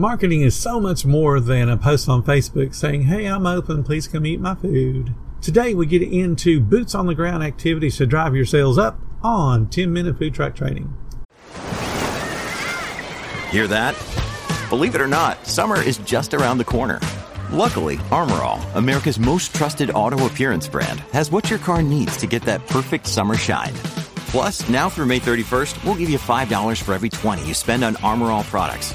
Marketing is so much more than a post on Facebook saying, Hey, I'm open. Please come eat my food. Today we get into boots on the ground activities to drive your sales up on 10 minute food truck training. Hear that? Believe it or not, summer is just around the corner. Luckily, Armor All, America's most trusted auto appearance brand, has what your car needs to get that perfect summer shine. Plus, now through May 31st, we'll give you $5 for every 20 you spend on Armor All products.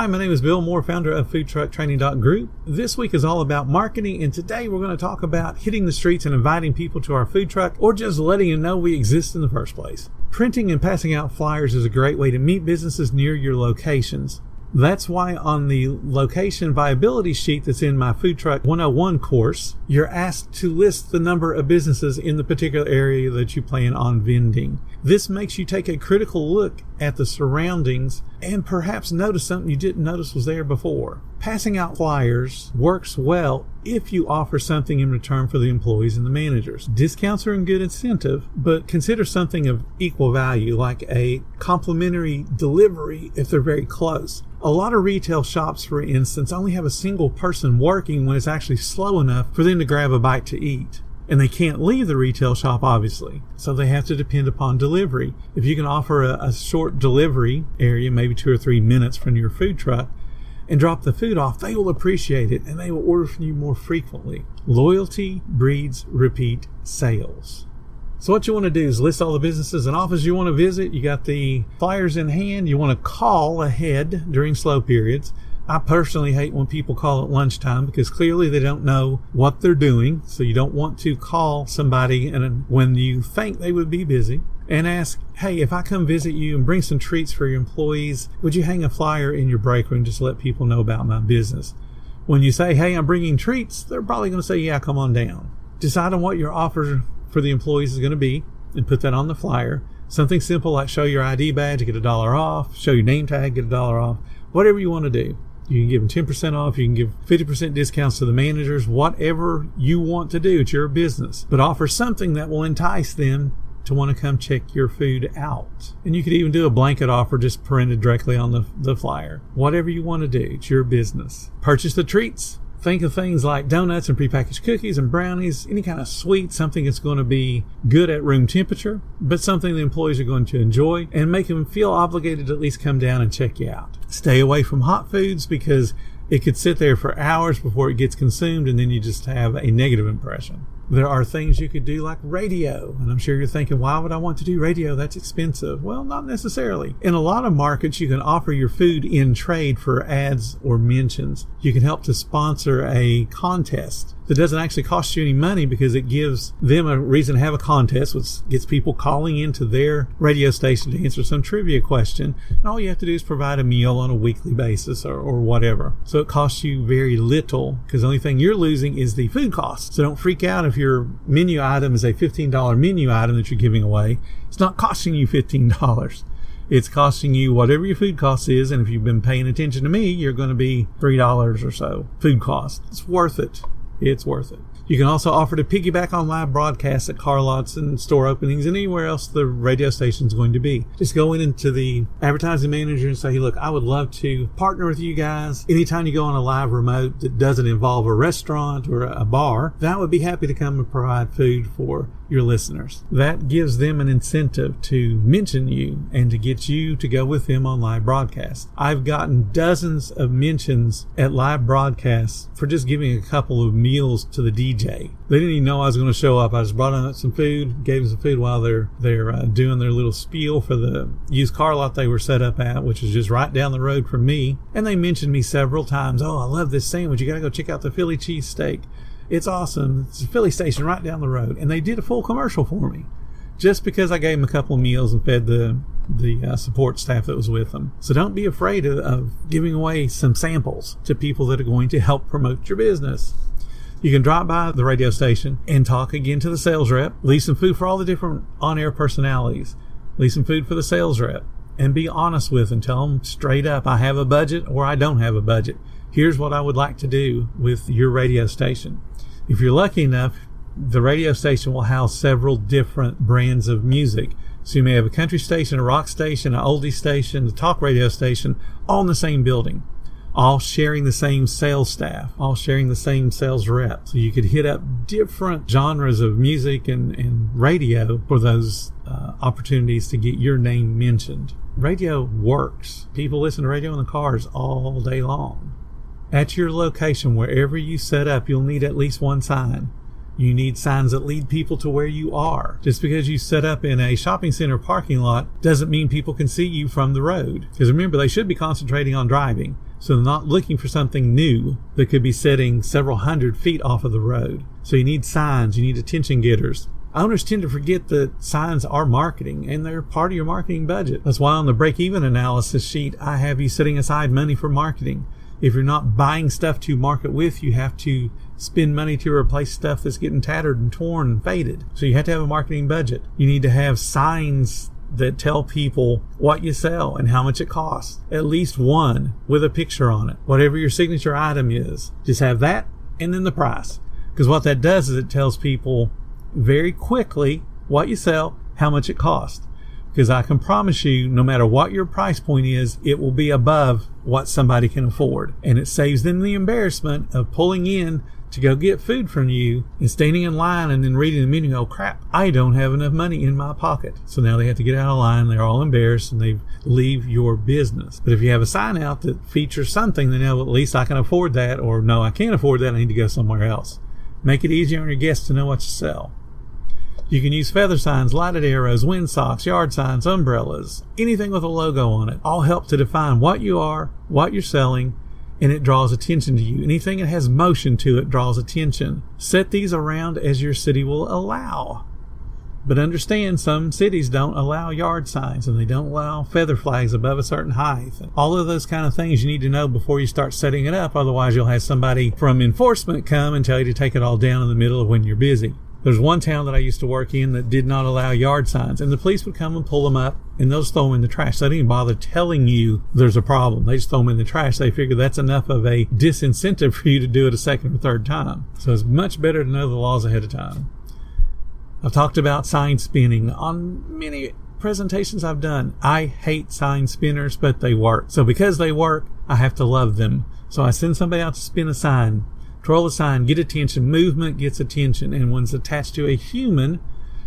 Hi, my name is Bill Moore, founder of foodtrucktraining.group. This week is all about marketing, and today we're going to talk about hitting the streets and inviting people to our food truck or just letting them know we exist in the first place. Printing and passing out flyers is a great way to meet businesses near your locations. That's why on the location viability sheet that's in my Food Truck 101 course, you're asked to list the number of businesses in the particular area that you plan on vending. This makes you take a critical look at the surroundings and perhaps notice something you didn't notice was there before. Passing out flyers works well if you offer something in return for the employees and the managers. Discounts are a good incentive, but consider something of equal value, like a complimentary delivery if they're very close. A lot of retail shops, for instance, only have a single person working when it's actually slow enough for them to grab a bite to eat. And they can't leave the retail shop, obviously. So they have to depend upon delivery. If you can offer a, a short delivery area, maybe two or three minutes from your food truck, and drop the food off, they will appreciate it and they will order from you more frequently. Loyalty breeds repeat sales. So what you want to do is list all the businesses and offices you want to visit. You got the flyers in hand. You want to call ahead during slow periods. I personally hate when people call at lunchtime because clearly they don't know what they're doing. So you don't want to call somebody and when you think they would be busy and ask, Hey, if I come visit you and bring some treats for your employees, would you hang a flyer in your break room just to let people know about my business? When you say, Hey, I'm bringing treats, they're probably going to say, Yeah, come on down. Decide on what your offer for the employees is going to be and put that on the flyer. Something simple like show your ID badge, get a dollar off, show your name tag, get a dollar off, whatever you want to do. You can give them 10% off. You can give 50% discounts to the managers, whatever you want to do. It's your business, but offer something that will entice them to want to come check your food out. And you could even do a blanket offer just printed directly on the, the flyer. Whatever you want to do, it's your business. Purchase the treats. Think of things like donuts and prepackaged cookies and brownies, any kind of sweet, something that's going to be good at room temperature, but something the employees are going to enjoy and make them feel obligated to at least come down and check you out. Stay away from hot foods because it could sit there for hours before it gets consumed and then you just have a negative impression. There are things you could do like radio. And I'm sure you're thinking, why would I want to do radio? That's expensive. Well, not necessarily. In a lot of markets, you can offer your food in trade for ads or mentions. You can help to sponsor a contest that doesn't actually cost you any money because it gives them a reason to have a contest, which gets people calling into their radio station to answer some trivia question. And all you have to do is provide a meal on a weekly basis or, or whatever. So it costs you very little because the only thing you're losing is the food cost. So don't freak out if your menu item is a $15 menu item that you're giving away. It's not costing you $15 it's costing you whatever your food cost is. And if you've been paying attention to me, you're going to be $3 or so food cost. It's worth it. It's worth it. You can also offer to piggyback on live broadcasts at car lots and store openings and anywhere else the radio station is going to be. Just go in into the advertising manager and say, hey, look, I would love to partner with you guys. Anytime you go on a live remote that doesn't involve a restaurant or a bar, that would be happy to come and provide food for your listeners. That gives them an incentive to mention you and to get you to go with them on live broadcasts. I've gotten dozens of mentions at live broadcasts for just giving a couple of meals to the DJ. They didn't even know I was going to show up. I just brought them some food, gave them some food while they're they're uh, doing their little spiel for the used car lot they were set up at, which is just right down the road from me. And they mentioned me several times. Oh, I love this sandwich. You got to go check out the Philly cheese steak. It's awesome. It's a Philly station right down the road. And they did a full commercial for me just because I gave them a couple of meals and fed the the uh, support staff that was with them. So don't be afraid of, of giving away some samples to people that are going to help promote your business. You can drop by the radio station and talk again to the sales rep, leave some food for all the different on air personalities, leave some food for the sales rep, and be honest with and tell them straight up, I have a budget or I don't have a budget. Here's what I would like to do with your radio station. If you're lucky enough, the radio station will house several different brands of music. So you may have a country station, a rock station, an oldie station, a talk radio station, all in the same building, all sharing the same sales staff, all sharing the same sales rep. So you could hit up different genres of music and, and radio for those uh, opportunities to get your name mentioned. Radio works. People listen to radio in the cars all day long. At your location, wherever you set up, you'll need at least one sign. You need signs that lead people to where you are. Just because you set up in a shopping center parking lot doesn't mean people can see you from the road. Because remember, they should be concentrating on driving. So they're not looking for something new that could be sitting several hundred feet off of the road. So you need signs, you need attention getters. Owners tend to forget that signs are marketing and they're part of your marketing budget. That's why on the break even analysis sheet, I have you setting aside money for marketing. If you're not buying stuff to market with, you have to spend money to replace stuff that's getting tattered and torn and faded. So you have to have a marketing budget. You need to have signs that tell people what you sell and how much it costs. At least one with a picture on it. Whatever your signature item is, just have that and then the price. Because what that does is it tells people very quickly what you sell, how much it costs. Because I can promise you, no matter what your price point is, it will be above what somebody can afford. And it saves them the embarrassment of pulling in to go get food from you and standing in line and then reading the menu. Oh crap, I don't have enough money in my pocket. So now they have to get out of line. They're all embarrassed and they leave your business. But if you have a sign out that features something, they know oh, at least I can afford that or no, I can't afford that. I need to go somewhere else. Make it easier on your guests to know what to sell. You can use feather signs, lighted arrows, wind socks, yard signs, umbrellas, anything with a logo on it. All help to define what you are, what you're selling, and it draws attention to you. Anything that has motion to it draws attention. Set these around as your city will allow. But understand some cities don't allow yard signs and they don't allow feather flags above a certain height. All of those kind of things you need to know before you start setting it up. Otherwise you'll have somebody from enforcement come and tell you to take it all down in the middle of when you're busy. There's one town that I used to work in that did not allow yard signs, and the police would come and pull them up, and they'll throw them in the trash. They didn't bother telling you there's a problem. They just throw them in the trash. They figure that's enough of a disincentive for you to do it a second or third time. So it's much better to know the laws ahead of time. I've talked about sign spinning on many presentations I've done. I hate sign spinners, but they work. So because they work, I have to love them. So I send somebody out to spin a sign Twirl the sign, get attention. Movement gets attention. And when it's attached to a human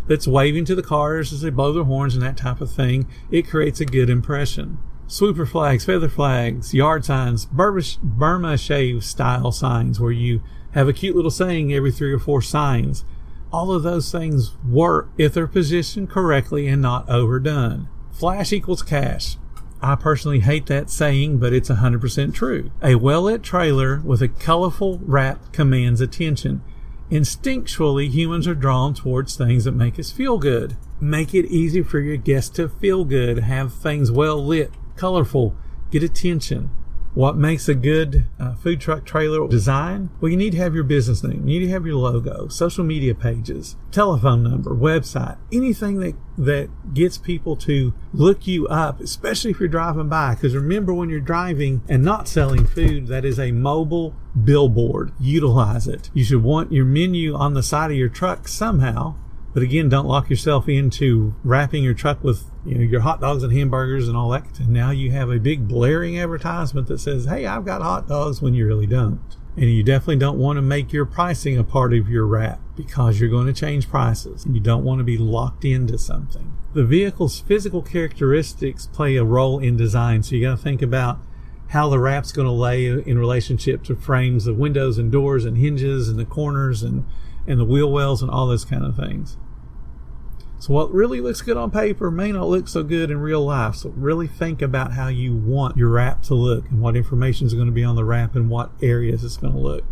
that's waving to the cars as they blow their horns and that type of thing, it creates a good impression. Swooper flags, feather flags, yard signs, Burma shave style signs where you have a cute little saying every three or four signs. All of those things work if they're positioned correctly and not overdone. Flash equals cash. I personally hate that saying, but it's 100% true. A well lit trailer with a colorful wrap commands attention. Instinctually, humans are drawn towards things that make us feel good. Make it easy for your guests to feel good. Have things well lit, colorful, get attention. What makes a good uh, food truck trailer design? Well, you need to have your business name. You need to have your logo, social media pages, telephone number, website, anything that, that gets people to look you up, especially if you're driving by. Because remember, when you're driving and not selling food, that is a mobile billboard. Utilize it. You should want your menu on the side of your truck somehow but again, don't lock yourself into wrapping your truck with you know your hot dogs and hamburgers and all that. And now you have a big blaring advertisement that says, "Hey, I've got hot dogs," when you really don't. And you definitely don't want to make your pricing a part of your wrap because you're going to change prices you don't want to be locked into something. The vehicle's physical characteristics play a role in design, so you got to think about how the wrap's going to lay in relationship to frames of windows and doors and hinges and the corners and and the wheel wells and all those kind of things. So what really looks good on paper may not look so good in real life. So really think about how you want your wrap to look and what information is going to be on the wrap and what areas it's going to look.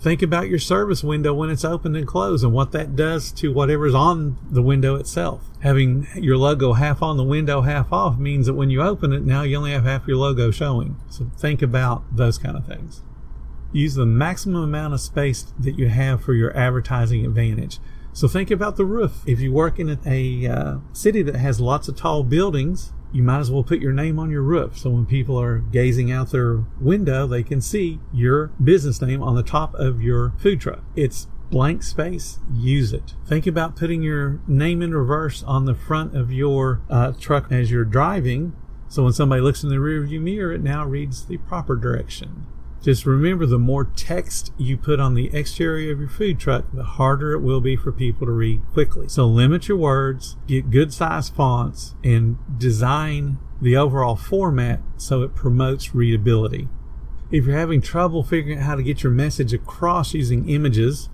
Think about your service window when it's opened and closed and what that does to whatever's on the window itself. Having your logo half on the window, half off means that when you open it, now you only have half your logo showing. So think about those kind of things. Use the maximum amount of space that you have for your advertising advantage. So think about the roof. If you work in a uh, city that has lots of tall buildings, you might as well put your name on your roof. So when people are gazing out their window, they can see your business name on the top of your food truck. It's blank space, use it. Think about putting your name in reverse on the front of your uh, truck as you're driving. So when somebody looks in the rearview mirror, it now reads the proper direction. Just remember the more text you put on the exterior of your food truck, the harder it will be for people to read quickly. So limit your words, get good size fonts, and design the overall format so it promotes readability. If you're having trouble figuring out how to get your message across using images,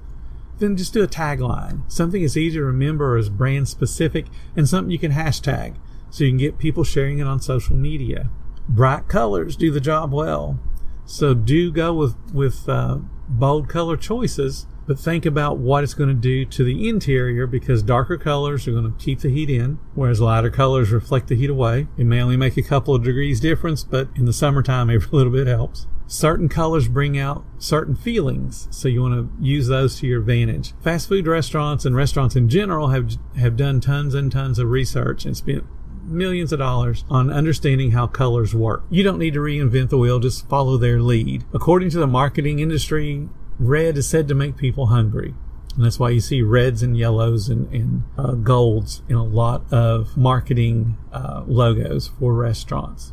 then just do a tagline. Something that's easy to remember is brand specific and something you can hashtag so you can get people sharing it on social media. Bright colors do the job well. So do go with, with uh, bold color choices, but think about what it's going to do to the interior because darker colors are going to keep the heat in, whereas lighter colors reflect the heat away. It may only make a couple of degrees difference, but in the summertime, every little bit helps certain colors bring out certain feelings so you want to use those to your advantage fast food restaurants and restaurants in general have have done tons and tons of research and spent millions of dollars on understanding how colors work. You don't need to reinvent the wheel just follow their lead. According to the marketing industry red is said to make people hungry. And that's why you see reds and yellows and, and uh, golds in a lot of marketing uh, logos for restaurants.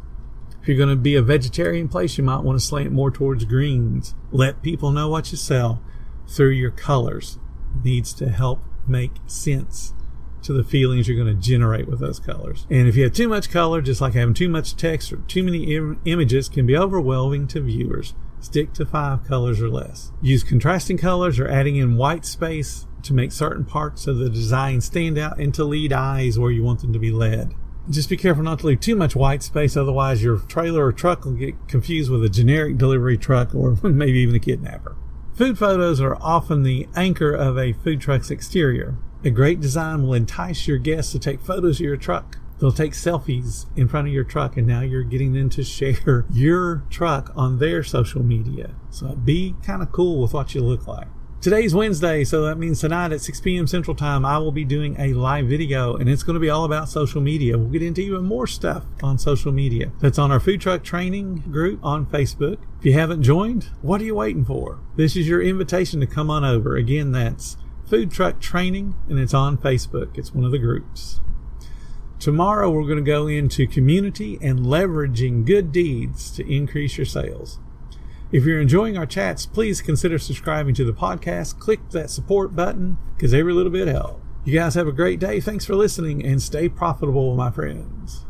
If you're going to be a vegetarian place, you might want to slant more towards greens. Let people know what you sell through your colors. It needs to help make sense to the feelings you're going to generate with those colors. And if you have too much color, just like having too much text or too many Im- images can be overwhelming to viewers. Stick to five colors or less. Use contrasting colors or adding in white space to make certain parts of the design stand out and to lead eyes where you want them to be led. Just be careful not to leave too much white space, otherwise your trailer or truck will get confused with a generic delivery truck or maybe even a kidnapper. Food photos are often the anchor of a food truck's exterior. A great design will entice your guests to take photos of your truck. They'll take selfies in front of your truck, and now you're getting them to share your truck on their social media. So be kind of cool with what you look like. Today's Wednesday, so that means tonight at 6 p.m. Central Time, I will be doing a live video, and it's going to be all about social media. We'll get into even more stuff on social media. That's on our food truck training group on Facebook. If you haven't joined, what are you waiting for? This is your invitation to come on over. Again, that's food truck training, and it's on Facebook. It's one of the groups. Tomorrow, we're going to go into community and leveraging good deeds to increase your sales. If you're enjoying our chats, please consider subscribing to the podcast. Click that support button because every little bit helps. You guys have a great day. Thanks for listening and stay profitable, my friends.